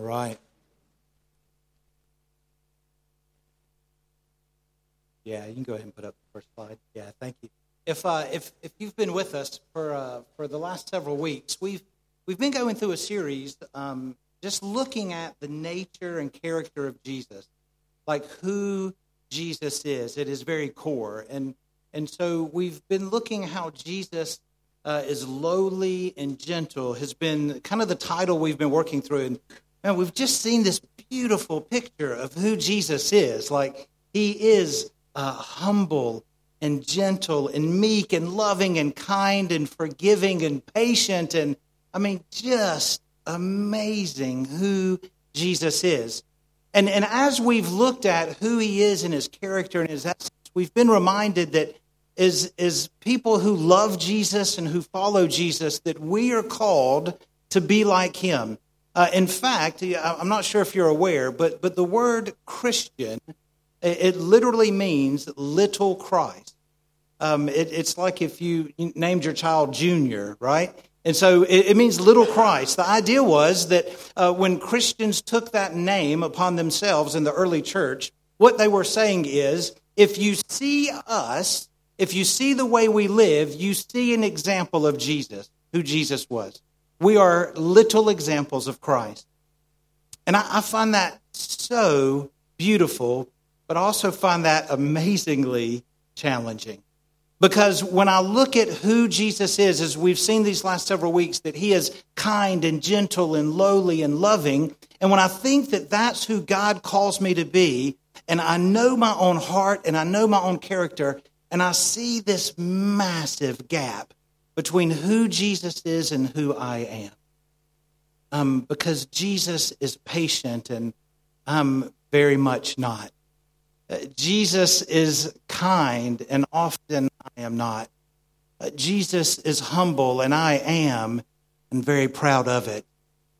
All right. Yeah, you can go ahead and put up the first slide. Yeah, thank you. If uh, if if you've been with us for uh, for the last several weeks, we've we've been going through a series um, just looking at the nature and character of Jesus, like who Jesus is at his very core, and and so we've been looking how Jesus uh, is lowly and gentle has been kind of the title we've been working through, and, and we've just seen this beautiful picture of who Jesus is. Like he is uh, humble and gentle and meek and loving and kind and forgiving and patient and I mean just amazing who Jesus is. And and as we've looked at who he is in his character and his essence, we've been reminded that as, as people who love Jesus and who follow Jesus, that we are called to be like him. Uh, in fact, I'm not sure if you're aware, but, but the word Christian, it, literally means little Christ. Um, it, it's like if you named your child Junior, right? And so it, it means little Christ. The idea was that uh, when Christians took that name upon themselves in the early church, what they were saying is if you see us, if you see the way we live, you see an example of Jesus, who Jesus was. We are little examples of Christ. And I, I find that so beautiful, but also find that amazingly challenging. Because when I look at who Jesus is, as we've seen these last several weeks, that he is kind and gentle and lowly and loving, and when I think that that's who God calls me to be, and I know my own heart and I know my own character, and I see this massive gap between who Jesus is and who I am. Um, because Jesus is patient and I'm very much not. Uh, Jesus is kind and often I am not. Uh, Jesus is humble and I am and very proud of it.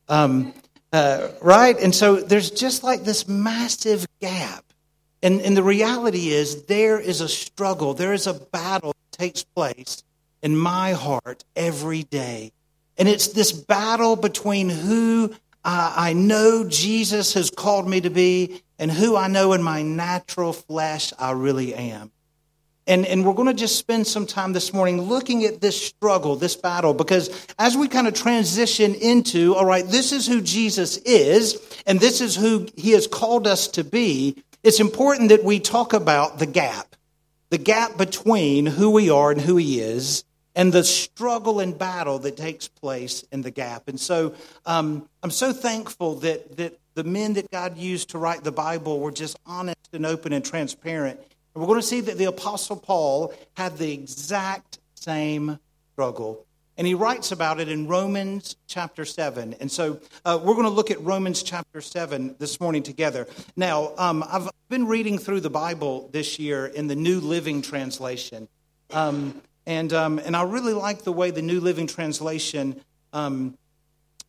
Um, uh, right? And so there's just like this massive gap and, and the reality is, there is a struggle, there is a battle that takes place in my heart every day. And it's this battle between who I know Jesus has called me to be and who I know in my natural flesh I really am. And, and we're going to just spend some time this morning looking at this struggle, this battle, because as we kind of transition into, all right, this is who Jesus is, and this is who he has called us to be, it's important that we talk about the gap, the gap between who we are and who He is, and the struggle and battle that takes place in the gap. And so um, I'm so thankful that, that the men that God used to write the Bible were just honest and open and transparent. And we're going to see that the Apostle Paul had the exact same struggle. And he writes about it in Romans chapter 7. And so uh, we're going to look at Romans chapter 7 this morning together. Now, um, I've been reading through the Bible this year in the New Living Translation. Um, and, um, and I really like the way the New Living Translation um,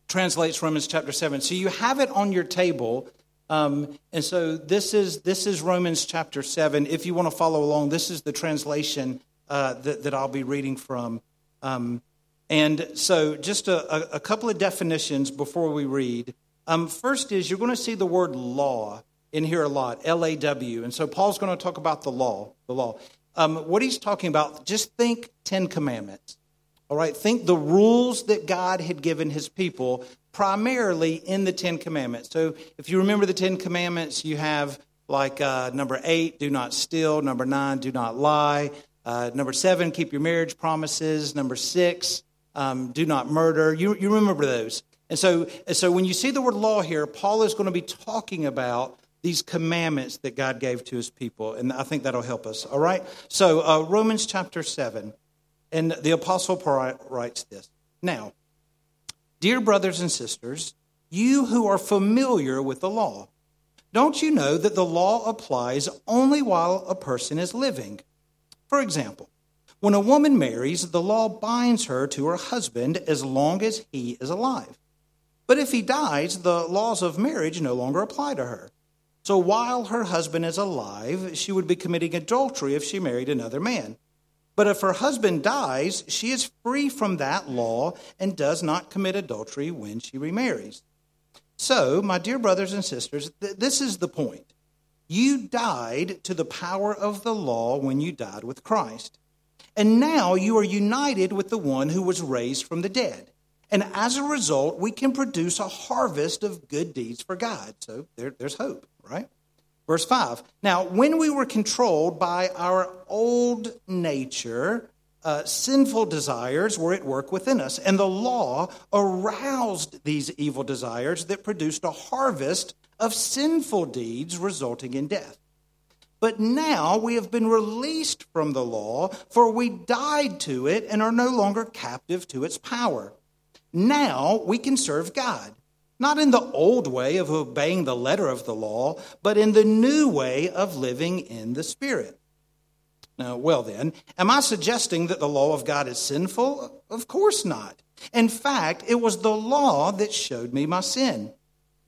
translates Romans chapter 7. So you have it on your table. Um, and so this is, this is Romans chapter 7. If you want to follow along, this is the translation uh, that, that I'll be reading from. Um, and so, just a, a couple of definitions before we read. Um, first is you're going to see the word law in here a lot, L A W. And so, Paul's going to talk about the law. The law. Um, what he's talking about, just think Ten Commandments. All right, think the rules that God had given his people primarily in the Ten Commandments. So, if you remember the Ten Commandments, you have like uh, number eight, do not steal. Number nine, do not lie. Uh, number seven, keep your marriage promises. Number six, um, do not murder. You, you remember those. And so, and so when you see the word law here, Paul is going to be talking about these commandments that God gave to his people. And I think that'll help us. All right? So, uh, Romans chapter 7. And the Apostle Paul writes this Now, dear brothers and sisters, you who are familiar with the law, don't you know that the law applies only while a person is living? For example, when a woman marries, the law binds her to her husband as long as he is alive. But if he dies, the laws of marriage no longer apply to her. So while her husband is alive, she would be committing adultery if she married another man. But if her husband dies, she is free from that law and does not commit adultery when she remarries. So, my dear brothers and sisters, th- this is the point. You died to the power of the law when you died with Christ. And now you are united with the one who was raised from the dead. And as a result, we can produce a harvest of good deeds for God. So there, there's hope, right? Verse 5. Now, when we were controlled by our old nature, uh, sinful desires were at work within us, and the law aroused these evil desires that produced a harvest of sinful deeds resulting in death. But now we have been released from the law, for we died to it and are no longer captive to its power. Now we can serve God, not in the old way of obeying the letter of the law, but in the new way of living in the Spirit. Now, well, then, am I suggesting that the law of God is sinful? Of course not. In fact, it was the law that showed me my sin.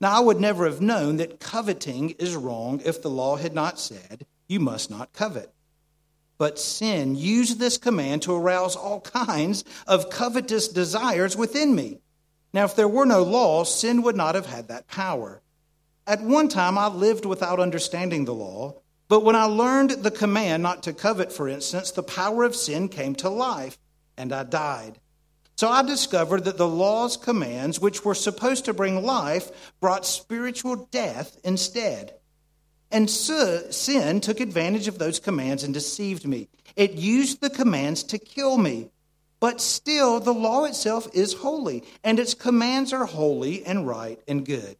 Now, I would never have known that coveting is wrong if the law had not said, You must not covet. But sin used this command to arouse all kinds of covetous desires within me. Now, if there were no law, sin would not have had that power. At one time, I lived without understanding the law. But when I learned the command not to covet, for instance, the power of sin came to life, and I died. So I discovered that the law's commands, which were supposed to bring life, brought spiritual death instead. And so, sin took advantage of those commands and deceived me. It used the commands to kill me. But still, the law itself is holy, and its commands are holy and right and good.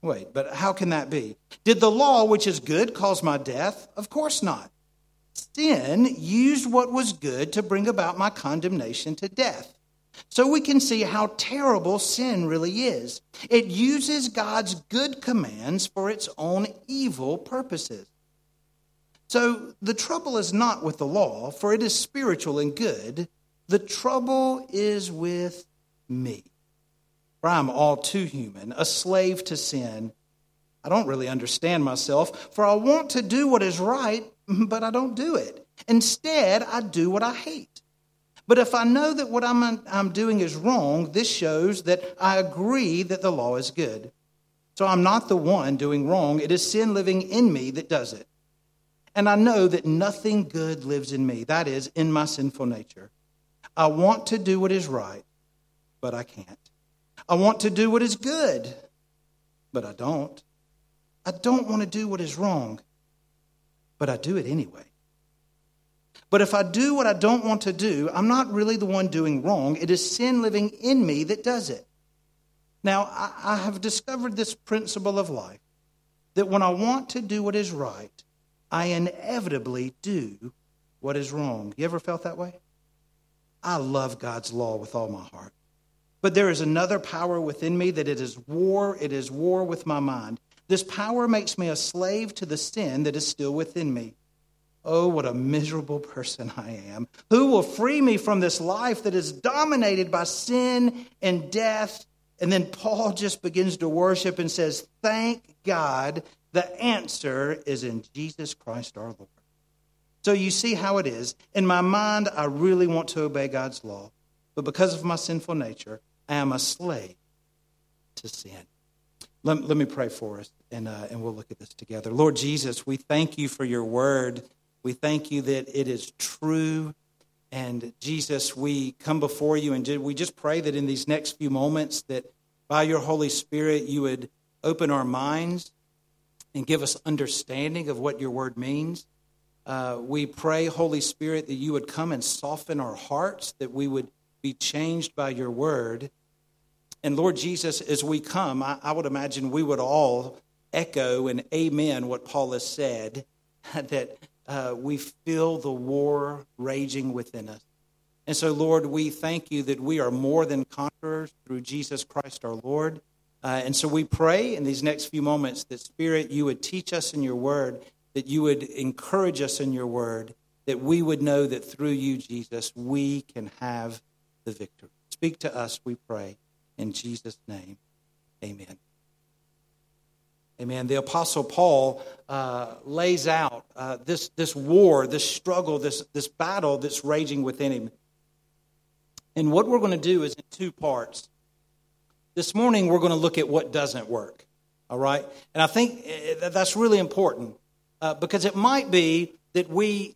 Wait, but how can that be? Did the law, which is good, cause my death? Of course not. Sin used what was good to bring about my condemnation to death. So we can see how terrible sin really is. It uses God's good commands for its own evil purposes. So the trouble is not with the law, for it is spiritual and good. The trouble is with me. For I'm all too human, a slave to sin. I don't really understand myself, for I want to do what is right, but I don't do it. Instead, I do what I hate. But if I know that what I'm, I'm doing is wrong, this shows that I agree that the law is good. So I'm not the one doing wrong. It is sin living in me that does it. And I know that nothing good lives in me, that is, in my sinful nature. I want to do what is right, but I can't. I want to do what is good, but I don't. I don't want to do what is wrong, but I do it anyway. But if I do what I don't want to do, I'm not really the one doing wrong. It is sin living in me that does it. Now, I, have discovered this principle of life that when I want to do what is right, I inevitably do what is wrong. You ever felt that way? I love God's law with all my heart. But there is another power within me that it is war, it is war with my mind. This power makes me a slave to the sin that is still within me. Oh, what a miserable person I am. Who will free me from this life that is dominated by sin and death? And then Paul just begins to worship and says, Thank God the answer is in Jesus Christ our Lord. So you see how it is. In my mind, I really want to obey God's law. But because of my sinful nature, I am a slave to sin. Let, let me pray for us, and, uh, and we'll look at this together. Lord Jesus, we thank you for your word. We thank you that it is true. And Jesus, we come before you, and we just pray that in these next few moments, that by your Holy Spirit, you would open our minds and give us understanding of what your word means. Uh, we pray, Holy Spirit, that you would come and soften our hearts, that we would be changed by your word, and Lord Jesus, as we come, I, I would imagine we would all echo and amen what Paul has said that uh, we feel the war raging within us. And so, Lord, we thank you that we are more than conquerors through Jesus Christ our Lord. Uh, and so we pray in these next few moments that, Spirit, you would teach us in your word, that you would encourage us in your word, that we would know that through you, Jesus, we can have the victory. Speak to us, we pray. In Jesus' name, amen. Amen. The Apostle Paul uh, lays out uh, this, this war, this struggle, this, this battle that's raging within him. And what we're going to do is in two parts. this morning we're going to look at what doesn't work. All right? And I think eh, that's really important uh, because it might be that we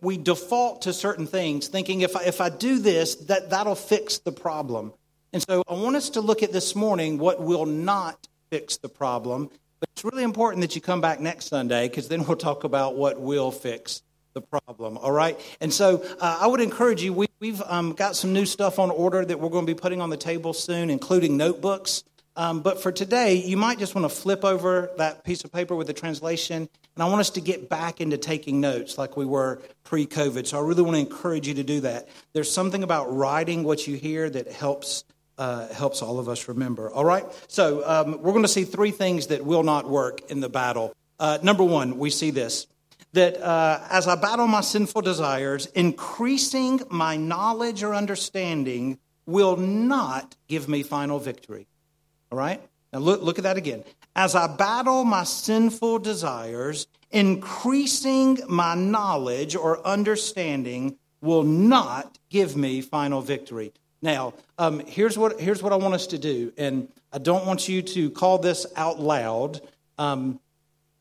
we default to certain things thinking if I, if I do this that that'll fix the problem. And so I want us to look at this morning what will not fix the problem. But it's really important that you come back next Sunday because then we'll talk about what will fix the problem. All right. And so uh, I would encourage you. We, have um, got some new stuff on order that we're going to be putting on the table soon, including notebooks. Um, but for today, you might just want to flip over that piece of paper with the translation. And I want us to get back into taking notes like we were pre COVID. So I really want to encourage you to do that. There's something about writing what you hear that helps. Uh, helps all of us remember. All right? So, um, we're going to see three things that will not work in the battle. Uh, number one, we see this that uh, as I battle my sinful desires, increasing my knowledge or understanding will not give me final victory. All right? Now look, look at that again. As I battle my sinful desires, increasing my knowledge or understanding will not give me final victory. Now, um, here's, what, here's what I want us to do, and I don't want you to call this out loud. Um,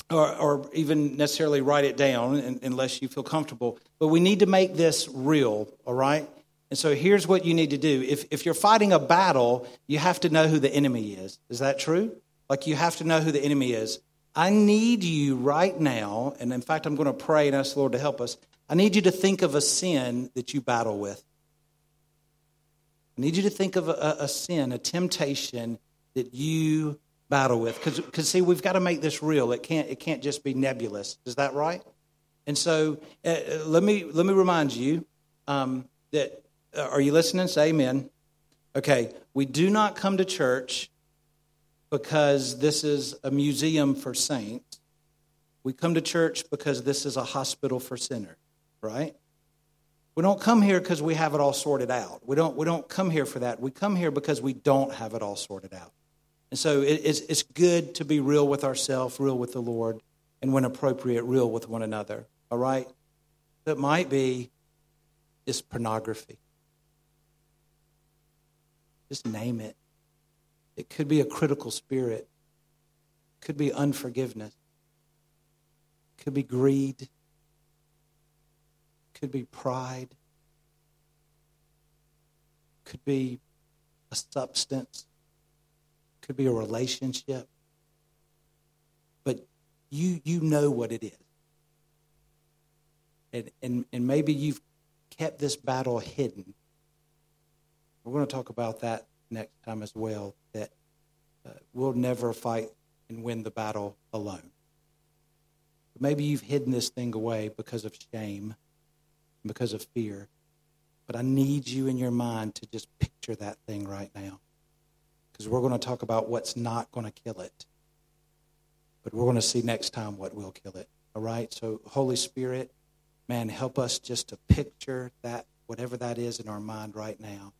or, or even necessarily write it down unless you feel comfortable. But we need to make this real, all right? And so here's what you need to do. If, if you're fighting a battle, you have to know who the enemy is. Is that true? Like you have to know who the enemy is. I need you right now, and in fact, I'm going to pray and ask the Lord to help us. I need you to think of a sin that you battle with. I need you to think of a, a sin, a temptation that you battle with because see we've got to make this real it can't it can't just be nebulous is that right and so uh, let me let me remind you um, that Uh, are you listening say amen okay we do not come to church because this is a museum for saints we come to church because this is a hospital for sinners right we don't come here because we have it all sorted out we don't we don't come here for that we come here because we don't have it all sorted out and so it's, it's good to be real with ourselves, real with the Lord, and when appropriate, real with one another. All right? That might be is pornography. Just name it. It could be a critical spirit. It could be unforgiveness. It could be greed. It could be pride. It could be a substance could be a relationship. But you you know what it is. And and, and maybe you've kept this battle hidden. We're going to talk about that next time as well. That uh, we'll never fight and win the battle alone. But maybe you've hidden this thing away because of shame, because of fear. But I need you in your mind to just picture that thing right now because we're going to talk about what's not going to kill it. But we're going to see next time what will kill it. All right? So, Holy Spirit, man, help us just to picture that, whatever that is in our mind right now.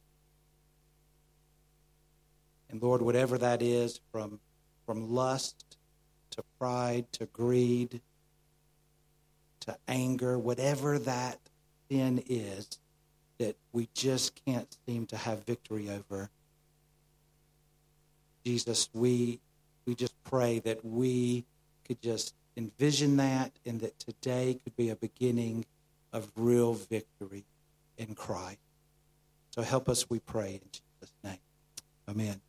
And Lord, whatever that is, from, from lust to pride to greed to anger, whatever that sin is that we just can't seem to have victory over, Jesus, we we just pray that we could just envision that and that today could be a beginning of real victory in Christ. So help us, we pray, in Jesus' name. Amen.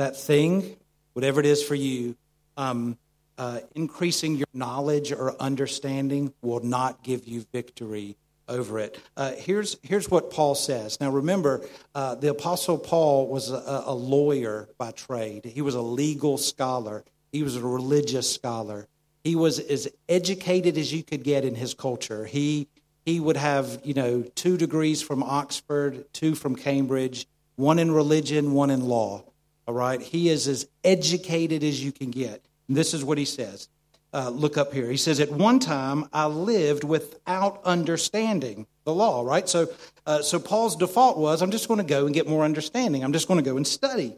That thing, whatever it is for you, um, uh, increasing your knowledge or understanding will not give you victory over it. Uh, here's, here's what Paul says. Now, remember, uh, the Apostle Paul was a, a, lawyer by trade, he was a legal scholar, he was a religious scholar. He was as educated as you could get in his culture. He, he would have, you know, two degrees from Oxford, two from Cambridge, one in religion, one in law. All right? He is as educated as you can get. And this is what he says uh, look up here. He says, At one time, I lived without understanding the law, right? So, uh, so Paul's default was, I'm just going to go and get more understanding. I'm just going to go and study.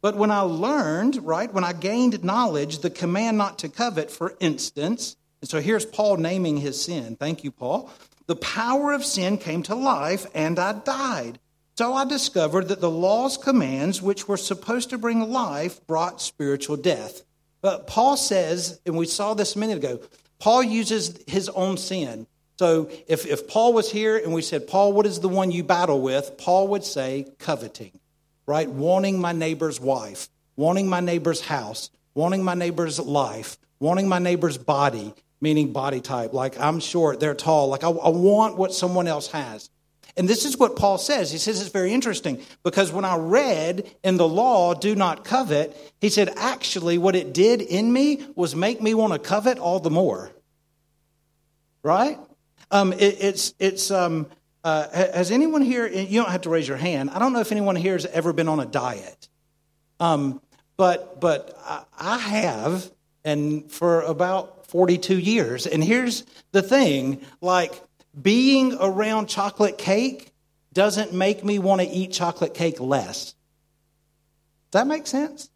But when I learned, right, when I gained knowledge, the command not to covet, for instance, and so here's Paul naming his sin. Thank you, Paul. The power of sin came to life and I died. So I discovered that the law's commands, which were supposed to bring life, brought spiritual death. But Paul says, and we saw this a minute ago, Paul uses his own sin. So if, if Paul was here and we said, Paul, what is the one you battle with? Paul would say, coveting, right? Wanting my neighbor's wife, wanting my neighbor's house, wanting my neighbor's life, wanting my neighbor's body, meaning body type. Like I'm short, they're tall. Like I, I want what someone else has. And this is what Paul says. He says it's very interesting because when I read in the law, do not covet, he said, actually, what it did in me was make me want to covet all the more. Right? Um, it, it's, it's, um, uh, has anyone here, you don't have to raise your hand. I don't know if anyone here has ever been on a diet. Um, but, but I, I have, and for about 42 years. And here's the thing like, being around chocolate cake doesn't make me want to eat chocolate cake less. Does that make sense?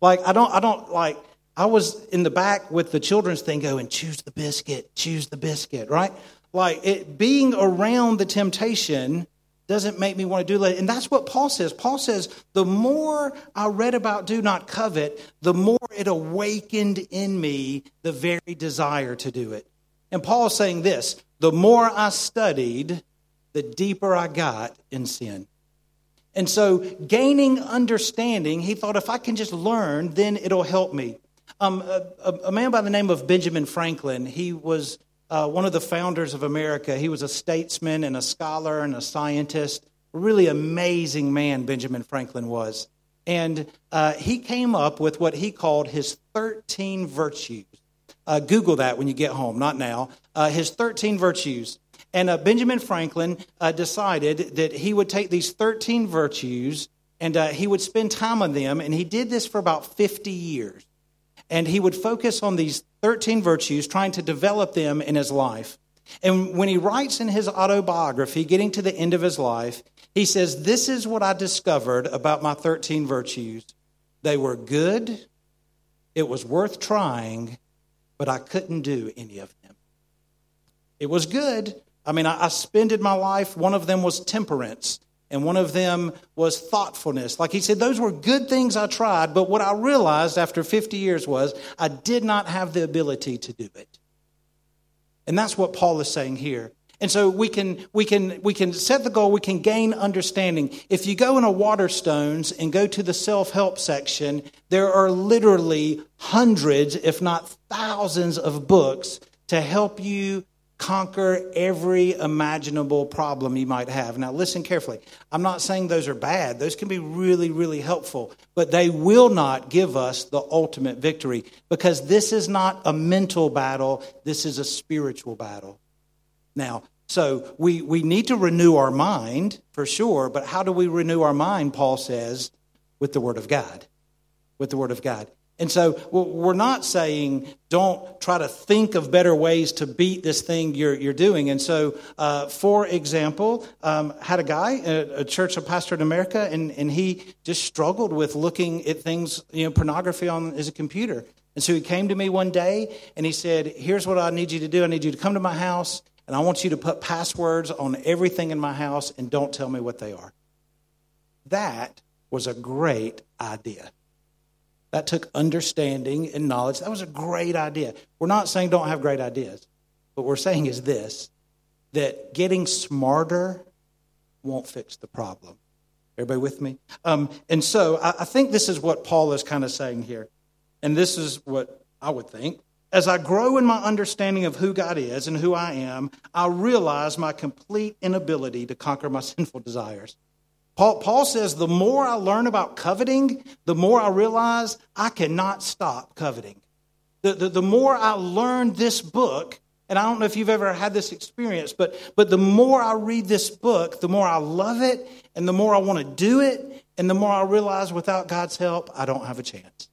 Like, I don't, I don't, like, I was in the back with the children's thing going, choose the biscuit, choose the biscuit, right? Like, it, being around the temptation doesn't make me want to do that. And that's what Paul says. Paul says, the more I read about do not covet, the more it awakened in me the very desire to do it. And Paul is saying this the more I studied, the deeper I got in sin. And so, gaining understanding, he thought if I can just learn, then it'll help me. Um, a, a, man by the name of Benjamin Franklin, he was uh, one of the founders of America. He was a statesman and a scholar and a scientist. Really amazing man, Benjamin Franklin was. And uh, he came up with what he called his 13 virtues. Uh, Google that when you get home, not now. Uh, his 13 virtues. And uh, Benjamin Franklin uh, decided that he would take these 13 virtues and uh, he would spend time on them. And he did this for about 50 years. And he would focus on these 13 virtues, trying to develop them in his life. And when he writes in his autobiography, getting to the end of his life, he says, This is what I discovered about my 13 virtues. They were good, it was worth trying, but I couldn't do any of them. It was good. I mean, I, I spended my life, one of them was temperance, and one of them was thoughtfulness. Like he said, those were good things I tried, but what I realized after 50 years was I did not have the ability to do it. And that's what Paul is saying here. And so we can, we can, we can set the goal, we can gain understanding. If you go in a Waterstones and go to the self help section, there are literally hundreds, if not thousands, of books to help you conquer every imaginable problem you might have. Now, listen carefully. I'm not saying those are bad, those can be really, really helpful, but they will not give us the ultimate victory because this is not a mental battle, this is a spiritual battle. Now, so we, we need to renew our mind for sure, but how do we renew our mind, Paul says, with the Word of God? With the Word of God. And so we're not saying don't try to think of better ways to beat this thing you're, you're doing. And so, uh, for example, um, had a guy, a, a church of pastor in America, and, and he just struggled with looking at things, you know, pornography on his computer. And so he came to me one day and he said, Here's what I need you to do. I need you to come to my house and I want you to put passwords on everything in my house and don't tell me what they are. That was a great idea. That took understanding and knowledge. That was a great idea. We're not saying don't have great ideas. What we're saying is this that getting smarter won't fix the problem. Everybody with me? Um, and so I, I think this is what Paul is kind of saying here. And this is what I would think as I grow in my understanding of who God is and who I am, I realize my complete inability to conquer my sinful desires. Paul, Paul, says the more I learn about coveting, the more I realize I cannot stop coveting. The, the, the more I learn this book, and I don't know if you've ever had this experience, but, but the more I read this book, the more I love it, and the more I want to do it, and the more I realize without God's help, I don't have a chance.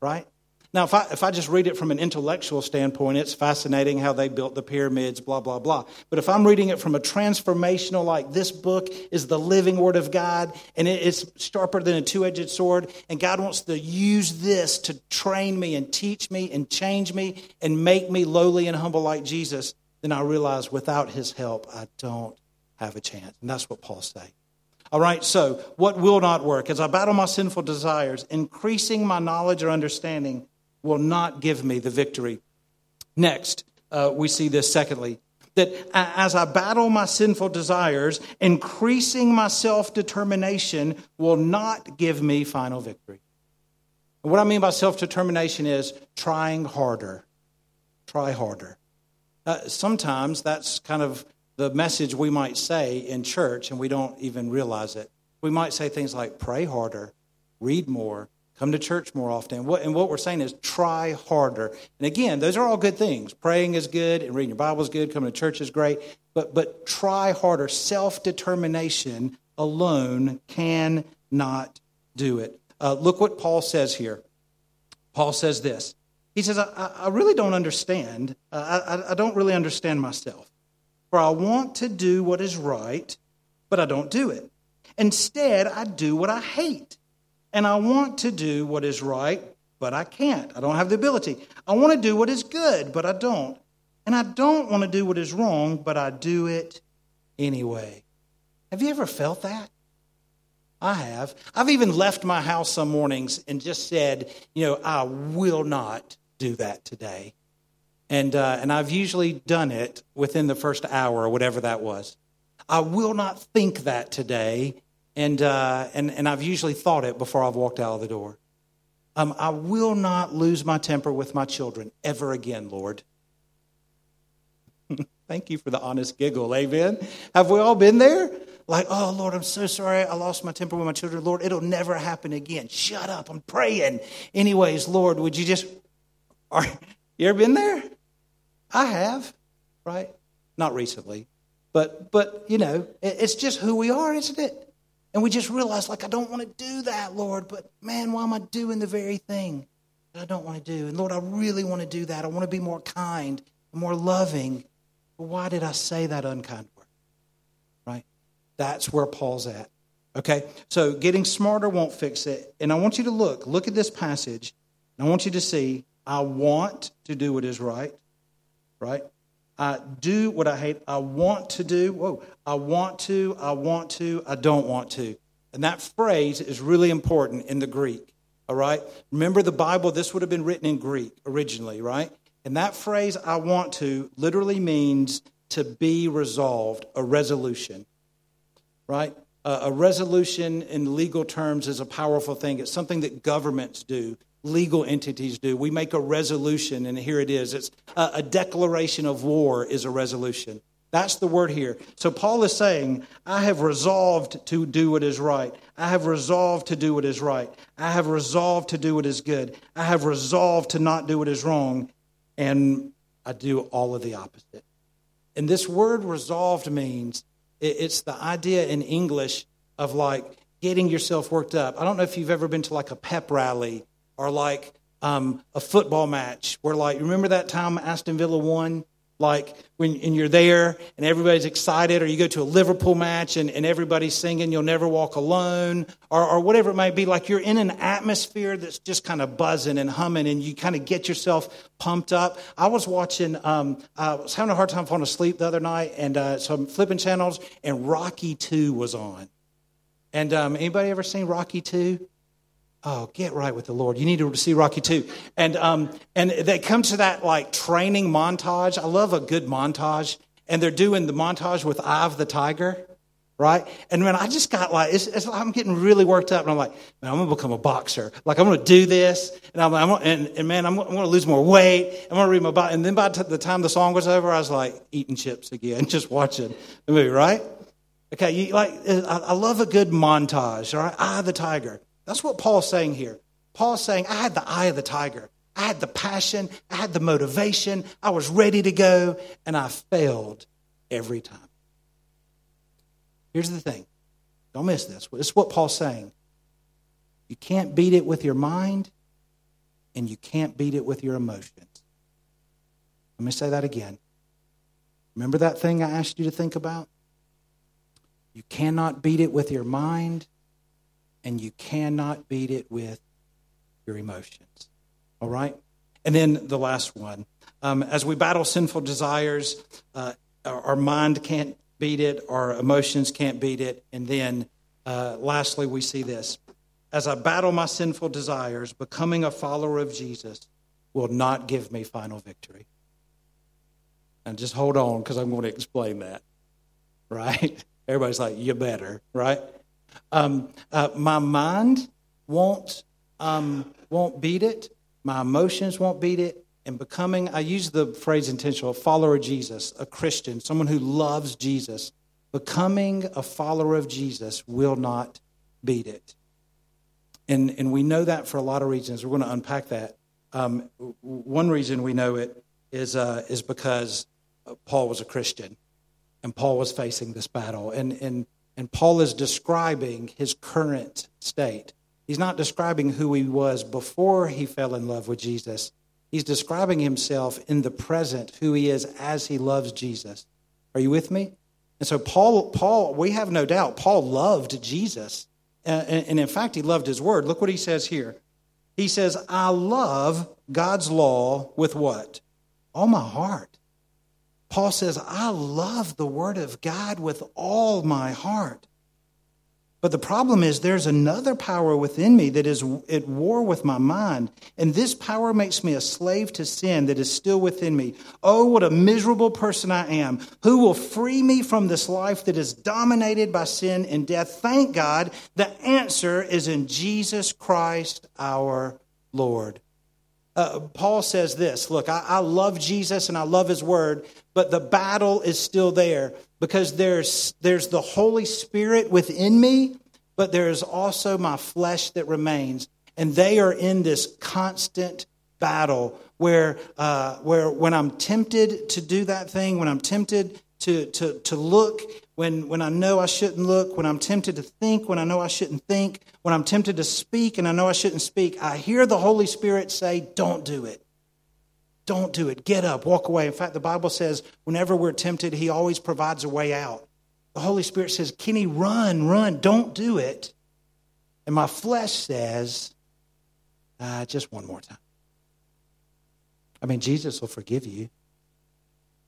Right? Now, if I, if I just read it from an intellectual standpoint, it's fascinating how they built the pyramids, blah, blah, blah. But if I'm reading it from a transformational, like this book is the living word of God, and it's sharper than a two edged sword, and God wants to use this to train me and teach me and change me and make me lowly and humble like Jesus, then I realize without his help, I don't have a chance. And that's what Paul's saying. All right, so what will not work? As I battle my sinful desires, increasing my knowledge or understanding will not give me the victory. Next, uh, we see this secondly that as I battle my sinful desires, increasing my self determination will not give me final victory. what I mean by self determination is trying harder. Try harder. Uh, sometimes that's kind of the message we might say in church, and we don't even realize it. We might say things like pray harder, read more, come to church more often. What, and what we're saying is try harder. And again, those are all good things. Praying is good, and reading your Bible is good, coming to church is great. But, but try harder. Self determination alone cannot do it. Uh, look what Paul says here. Paul says this. He says, I, I really don't understand. Uh, I, I don't really understand myself. For I want to do what is right, but I don't do it. Instead, I do what I hate. And I want to do what is right, but I can't. I don't have the ability. I want to do what is good, but I don't. And I don't want to do what is wrong, but I do it anyway. Have you ever felt that? I have. I've even left my house some mornings and just said, you know, I will not do that today. And, uh, and I've usually done it within the first hour or whatever that was. I will not think that today. And, uh, and, and I've usually thought it before I've walked out of the door. Um, I will not lose my temper with my children ever again, Lord. Thank you for the honest giggle. Amen. Have we all been there? Like, oh, Lord, I'm so sorry I lost my temper with my children. Lord, it'll never happen again. Shut up. I'm praying. Anyways, Lord, would you just. Are, you ever been there? I have, right? Not recently, but but you know, it's just who we are, isn't it? And we just realize, like, I don't want to do that, Lord, but man, why am I doing the very thing that I don't want to do? And Lord, I really want to do that. I want to be more kind, more loving. But why did I say that unkind word? Right? That's where Paul's at. Okay? So getting smarter won't fix it. And I want you to look, look at this passage, and I want you to see, I want to do what is right right? I do what I hate. I want to do. Whoa. I want to. I want to. I don't want to. And that phrase is really important in the Greek. All right? Remember the Bible, this would have been written in Greek originally, right? And that phrase, I want to, literally means to be resolved, a resolution, right? a resolution in legal terms is a powerful thing. It's something that governments do legal entities do. We make a resolution, and here it is. It's a, a, declaration of war is a resolution. That's the word here. So Paul is saying, I have resolved to do what is right. I have resolved to do what is right. I have resolved to do what is good. I have resolved to not do what is wrong. And I do all of the opposite. And this word resolved means it's the idea in English of like getting yourself worked up. I don't know if you've ever been to like a pep rally or like um, a football match where, like, remember that time Aston Villa won? Like when and you're there and everybody's excited, or you go to a Liverpool match and, and everybody's singing "You'll Never Walk Alone," or, or whatever it might be. Like you're in an atmosphere that's just kind of buzzing and humming, and you kind of get yourself pumped up. I was watching, um, I was having a hard time falling asleep the other night, and uh, so I'm flipping channels, and Rocky Two was on. And um, anybody ever seen Rocky Two? Oh, get right with the Lord. You need to see Rocky Two. And, um, and they come to that like training montage. I love a good montage. And they're doing the montage with of the Tiger, right? And when I just got like, it's, it's, I'm getting really worked up. And I'm like, man, I'm going to become a boxer. Like, I'm going to do this. And I'm, I'm and, and man, I'm, I'm going to lose more weight. I'm going to read my Bible. And then by the time the song was over, I was like eating chips again, just watching the movie, right? Okay, you, like, I, I love a good montage, all right? Of the Tiger. That's what Paul's saying here. Paul's saying, I had the eye of the tiger. I had the passion. I had the motivation. I was ready to go, and I failed every time. Here's the thing don't miss this. Is what Paul's saying. You can't beat it with your mind, and you can't beat it with your emotions. Let me say that again. Remember that thing I asked you to think about? You cannot beat it with your mind, and you cannot beat it with your emotions. All right? And then the last one. Um, as we battle sinful desires, uh, our mind can't beat it, our emotions can't beat it, and then uh, lastly, we see this. As I battle my sinful desires, becoming a follower of Jesus will not give me final victory. And just hold on because I'm going to explain that. Right? Everybody's like, you better, right? Um, uh, my mind won't, um, won't beat it, my emotions won't beat it. And becoming, I use the phrase intentional, a follower of Jesus, a Christian, someone who loves Jesus. Becoming a follower of Jesus will not beat it. And, and we know that for a lot of reasons. We're going to unpack that. Um, one reason we know it is, uh, is because Paul was a Christian and Paul was facing this battle. And, and, and Paul is describing his current state. He's not describing who he was before he fell in love with Jesus. He's describing himself in the present, who he is as he loves Jesus. Are you with me? And so, Paul, Paul, we have no doubt, Paul loved Jesus. and, in fact, he loved his word. Look what he says here. He says, I love God's law with what? All my heart. Paul says, I love the Word of God with all my heart. But the problem is, there's another power within me that is at war with my mind. And this power makes me a slave to sin that is still within me. Oh, what a miserable person I am. Who will free me from this life that is dominated by sin and death? Thank God, the answer is in Jesus Christ our Lord. Uh, Paul says this Look, I, I love Jesus and I love his word, but the battle is still there because there's, there's the Holy Spirit within me, but there's also my flesh that remains. And they are in this constant battle where, uh, where when I'm tempted to do that thing, when I'm tempted to, to, to look when, when I know I shouldn't look, when I'm tempted to think, when I know I shouldn't think, when I'm tempted to speak and I know I shouldn't speak, I hear the Holy Spirit say, Don't do it. Don't do it. Get up, walk away. In fact, the Bible says whenever we're tempted, He always provides a way out. The Holy Spirit says, Kenny, run, run, don't do it. And my flesh says, ah, just one more time. I mean, Jesus will forgive you.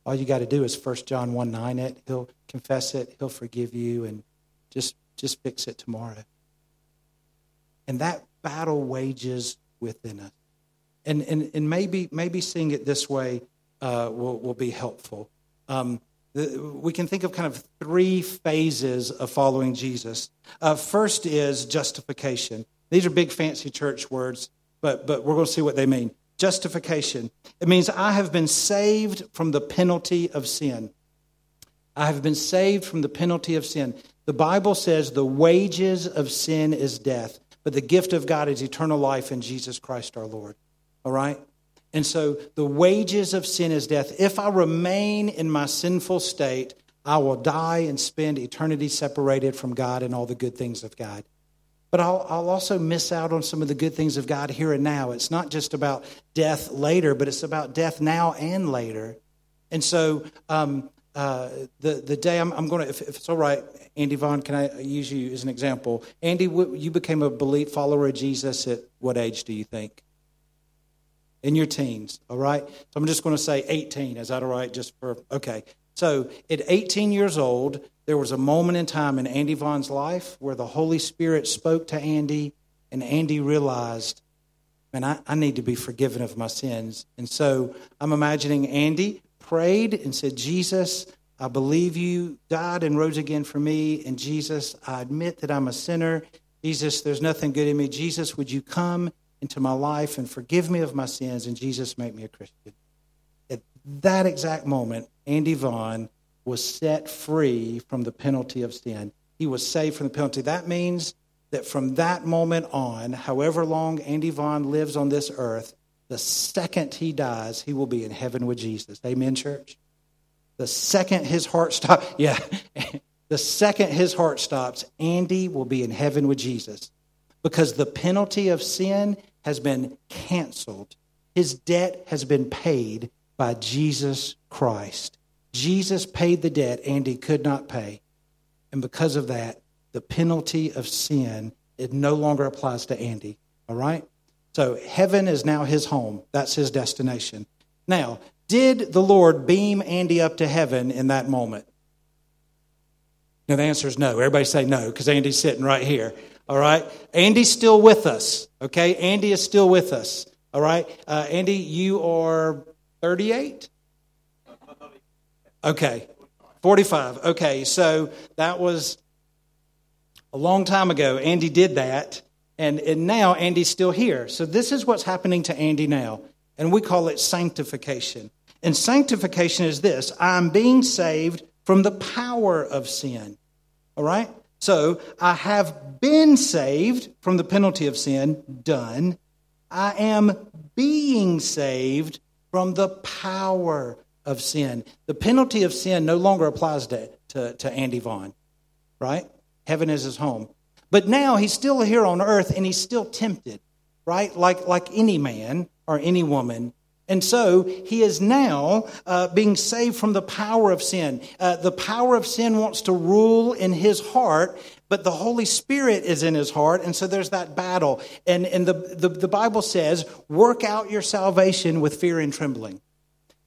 All you got to do is 1 John 1 9 it. He'll confess it. He'll forgive you and just, just fix it tomorrow. And that battle wages within us. And, and, and maybe, maybe seeing it this way uh, will, will be helpful. Um, the, we can think of kind of three phases of following Jesus. Uh, first is justification. These are big, fancy church words, but, but we're going to see what they mean justification. It means I have been saved from the penalty of sin. I have been saved from the penalty of sin. The Bible says the wages of sin is death, but the gift of God is eternal life in Jesus Christ our Lord. All right? And so the wages of sin is death. If I remain in my sinful state, I will die and spend eternity separated from God and all the good things of God but I'll, I'll, also miss out on some of the good things of God here and now. It's not just about death later, but it's about death now and later. And so um, uh, the, the day I'm, I'm going to, if, if, it's all right, Andy Vaughn, can I use you as an example? Andy, you became a belief follower of Jesus at what age do you think? In your teens, all right? So I'm just going to say 18. Is that all right? Just for, okay. So at 18 years old, there was a moment in time in Andy Vaughn's life where the Holy Spirit spoke to Andy, and Andy realized, man, I, I need to be forgiven of my sins. And so I'm imagining Andy prayed and said, Jesus, I believe you died and rose again for me. And Jesus, I admit that I'm a sinner. Jesus, there's nothing good in me. Jesus, would you come into my life and forgive me of my sins? And Jesus, make me a Christian. At that exact moment, Andy Vaughn was set free from the penalty of sin. He was saved from the penalty. That means that from that moment on, however long Andy Vaughn lives on this earth, the second he dies, he will be in heaven with Jesus. Amen, church? The second his heart stops, yeah, the second his heart stops, Andy will be in heaven with Jesus because the penalty of sin has been canceled. His debt has been paid by Jesus Christ. Jesus paid the debt Andy could not pay. And because of that, the penalty of sin, it no longer applies to Andy. All right? So heaven is now his home. That's his destination. Now, did the Lord beam Andy up to heaven in that moment? No, the answer is no. Everybody say no because Andy's sitting right here. All right. Andy's still with us. Okay. Andy is still with us. All right. Uh, Andy, you are 38? Okay. 45. Okay. So that was a long time ago. Andy did that. And, and now Andy's still here. So this is what's happening to Andy now. And we call it sanctification. And sanctification is this I'm being saved from the power of sin. All right? So I have been saved from the penalty of sin, done. I am being saved from the power of sin. The penalty of sin no longer applies to, to, to Andy Vaughn, right? Heaven is his home. But now he's still here on earth and he's still tempted, right? Like, like any man or any woman. And so he is now uh, being saved from the power of sin. Uh, the power of sin wants to rule in his heart, but the Holy Spirit is in his heart. And so there's that battle. And, and the, the, the Bible says, work out your salvation with fear and trembling.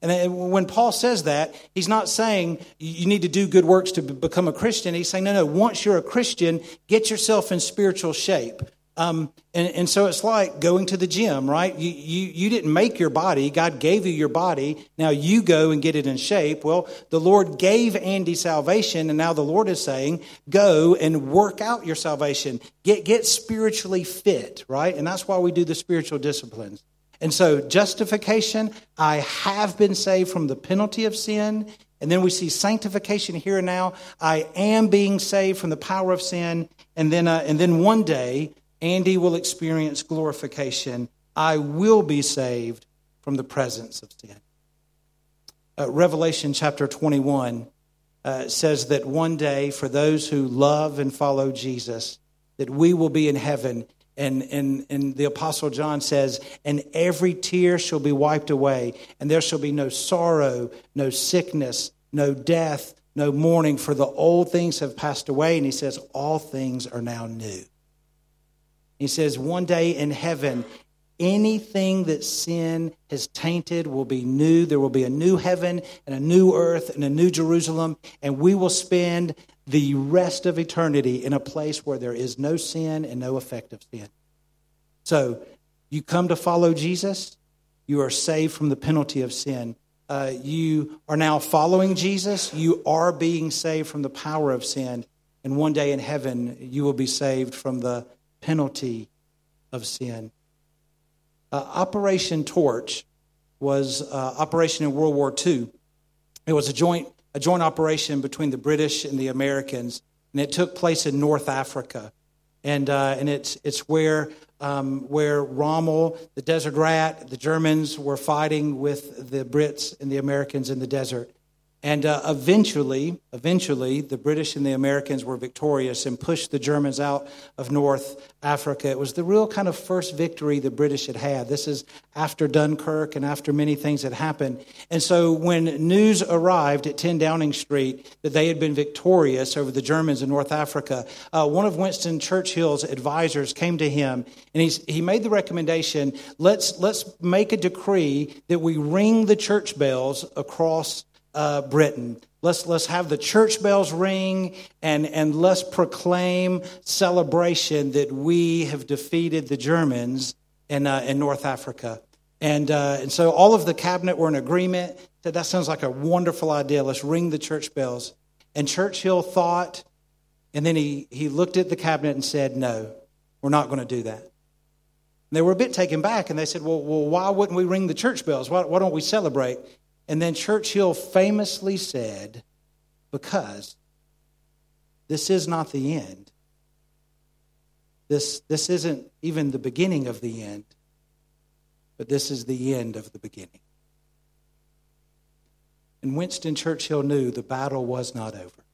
And when Paul says that, he's not saying you need to do good works to become a Christian. He's saying, no, no, once you're a Christian, get yourself in spiritual shape. Um, and, and, so it's like going to the gym, right? You, you, you didn't make your body, God gave you your body. Now you go and get it in shape. Well, the Lord gave Andy salvation, and now the Lord is saying, go and work out your salvation. Get, get spiritually fit, right? And that's why we do the spiritual disciplines. And so, justification, I have been saved from the penalty of sin. And then we see sanctification here and now. I am being saved from the power of sin. And then, uh, and then one day, Andy will experience glorification. I will be saved from the presence of sin. Uh, Revelation chapter 21 uh, says that one day, for those who love and follow Jesus, that we will be in heaven. And, and, and the Apostle John says, and every tear shall be wiped away, and there shall be no sorrow, no sickness, no death, no mourning, for the old things have passed away. And he says, all things are now new. He says, one day in heaven, anything that sin has tainted will be new. There will be a new heaven and a new earth and a new Jerusalem, and we will spend the rest of eternity in a place where there is no sin and no effect of sin. So, you come to follow Jesus, you are saved from the penalty of sin. Uh, you are now following Jesus, you are being saved from the power of sin, and one day in heaven, you will be saved from the penalty of sin. Uh, Operation Torch was uh, operation in World War II. It was a joint a joint operation between the British and the Americans, and it took place in North Africa, and uh, and it's it's where um, where Rommel, the Desert Rat, the Germans were fighting with the Brits and the Americans in the desert, and uh, eventually, eventually, the British and the Americans were victorious and pushed the Germans out of North Africa. It was the real kind of first victory the British had had. This is after Dunkirk and after many things had happened. And so when news arrived at 10 Downing Street that they had been victorious over the Germans in North Africa, uh, one of Winston Churchill's advisors came to him and he made the recommendation let's, let's make a decree that we ring the church bells across uh, Britain. Let's, let's have the church bells ring and, and let's proclaim celebration that we have defeated the Germans in, uh, in North Africa. And, uh, and so all of the cabinet were in agreement that that sounds like a wonderful idea. Let's ring the church bells. And Churchill thought, and then he, he looked at the cabinet and said, No, we're not going to do that. And they were a bit taken back and they said, Well, well why wouldn't we ring the church bells? Why, why don't we celebrate? And then Churchill famously said, Because this is not the end. This, this isn't even the beginning of the end, but this is the end of the beginning. And Winston Churchill knew the battle was not over.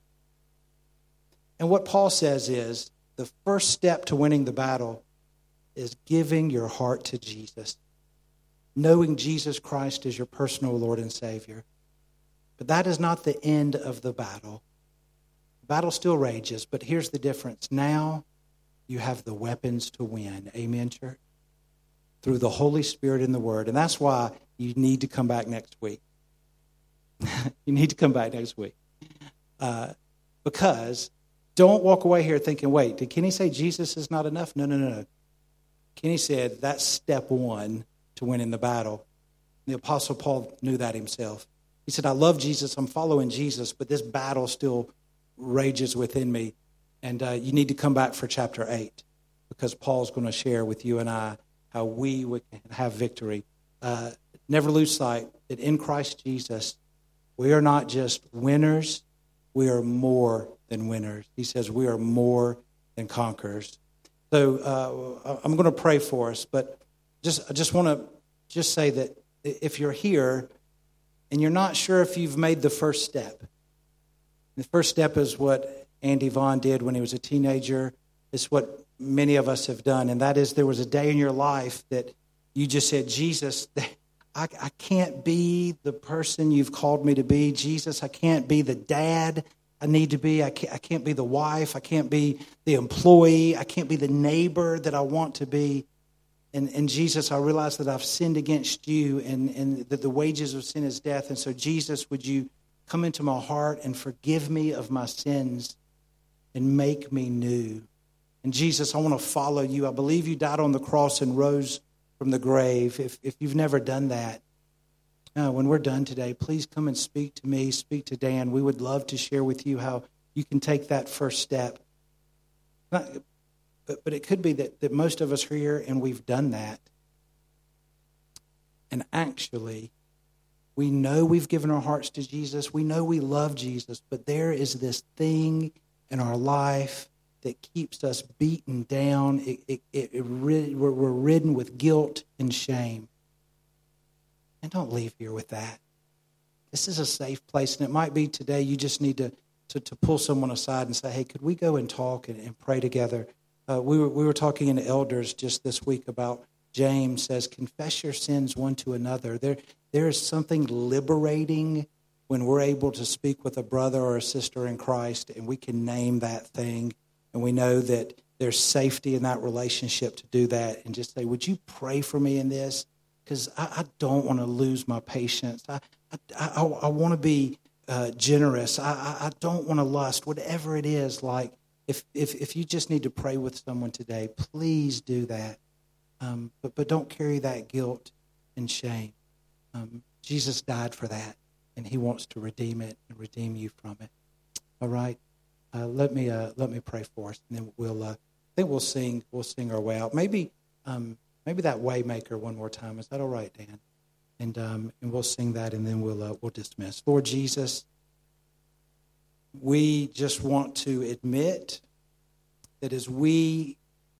And what Paul says is the first step to winning the battle is giving your heart to Jesus knowing Jesus Christ as your personal Lord and Savior. But that is not the end of the battle. The battle still rages, but here's the difference. Now you have the weapons to win. Amen, church? Through the Holy Spirit and the Word. And that's why you need to come back next week. you need to come back next week. Uh, because don't walk away here thinking, wait, did Kenny say Jesus is not enough? No, no, no, no. Kenny said that's step one to winning the battle. The Apostle Paul knew that himself. He said, I love Jesus, I'm following Jesus, but this battle still rages within me. And uh, you need to come back for chapter 8 because Paul's going to share with you and I how we can have victory. Uh, never lose sight that in Christ Jesus, we are not just winners, we are more than winners. He says we are more than conquerors. So uh, I'm going to pray for us, but just I just want to just say that if you're here and you're not sure if you've made the first step, the first step is what Andy Vaughn did when he was a teenager. It's what many of us have done, and that is there was a day in your life that you just said, Jesus, I, I can't be the person you've called me to be. Jesus, I can't be the dad I need to be. I can't, I can't be the wife. I can't be the employee. I can't be the neighbor that I want to be. And, and Jesus, I realize that I've sinned against you and, and that the wages of sin is death. And so, Jesus, would you come into my heart and forgive me of my sins and make me new? And Jesus, I want to follow you. I believe you died on the cross and rose from the grave. If, if you've never done that, uh, when we're done today, please come and speak to me, speak to Dan. We would love to share with you how you can take that first step. But, but it could be that, that most of us are here and we've done that. And actually, we know we've given our hearts to Jesus. We know we love Jesus, but there is this thing in our life that keeps us beaten down. It, it, it, it we're, we're ridden with guilt and shame. And don't leave here with that. This is a safe place, and it might be today you just need to, to, to pull someone aside and say, hey, could we go and talk and, and pray together? Uh, we, were, we were talking in elders just this week about James says, confess your sins one to another. There, there is something liberating when we're able to speak with a brother or a sister in Christ and we can name that thing and we know that there's safety in that relationship to do that and just say, Would you pray for me in this? Because I, I, don't want to lose my patience. I, I, I, I want to be uh, generous. I, I don't want to lust, whatever it is. Like, if, if, if you just need to pray with someone today, please do that. Um, but, but don't carry that guilt and shame. Um, Jesus died for that, and he wants to redeem it and redeem you from it. All right? Uh, let me uh, let me pray for us, and then we'll uh, I think we'll sing we'll sing our way out. Maybe um, maybe that Waymaker one more time. Is that all right, Dan? And um, and we'll sing that, and then we'll uh, we'll dismiss. Lord Jesus, we just want to admit that as we